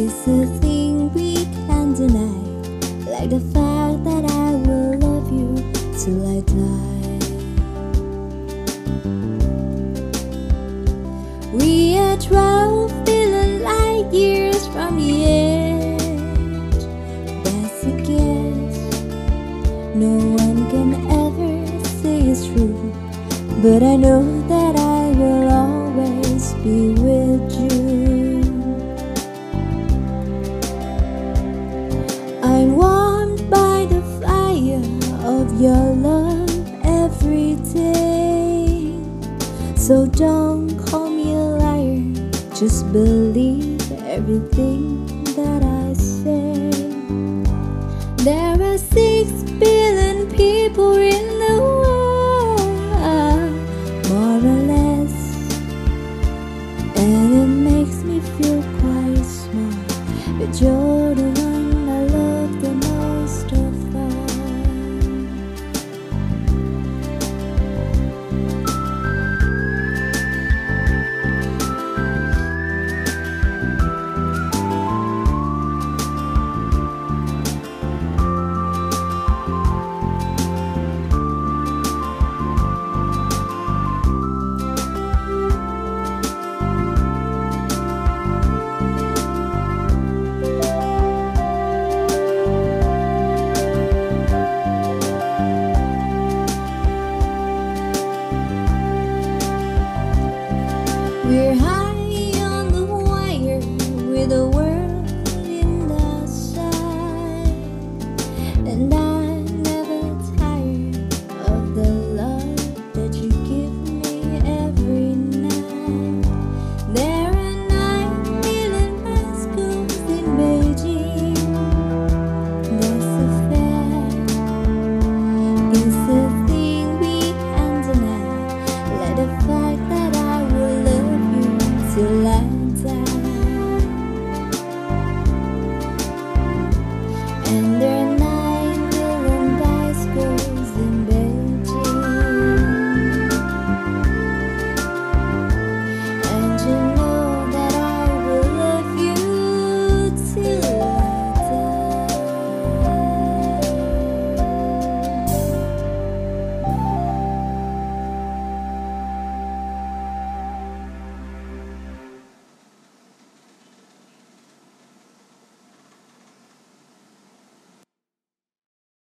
It's a thing we can't deny, like the fact that I will love you till I die. We are 12 billion light years from the edge. That's a guess. No one can ever say it's true, but I know. your love every day. So don't call me a liar, just believe everything that I say. There are six billion people in the world, more or less, and it makes me feel quite small. But you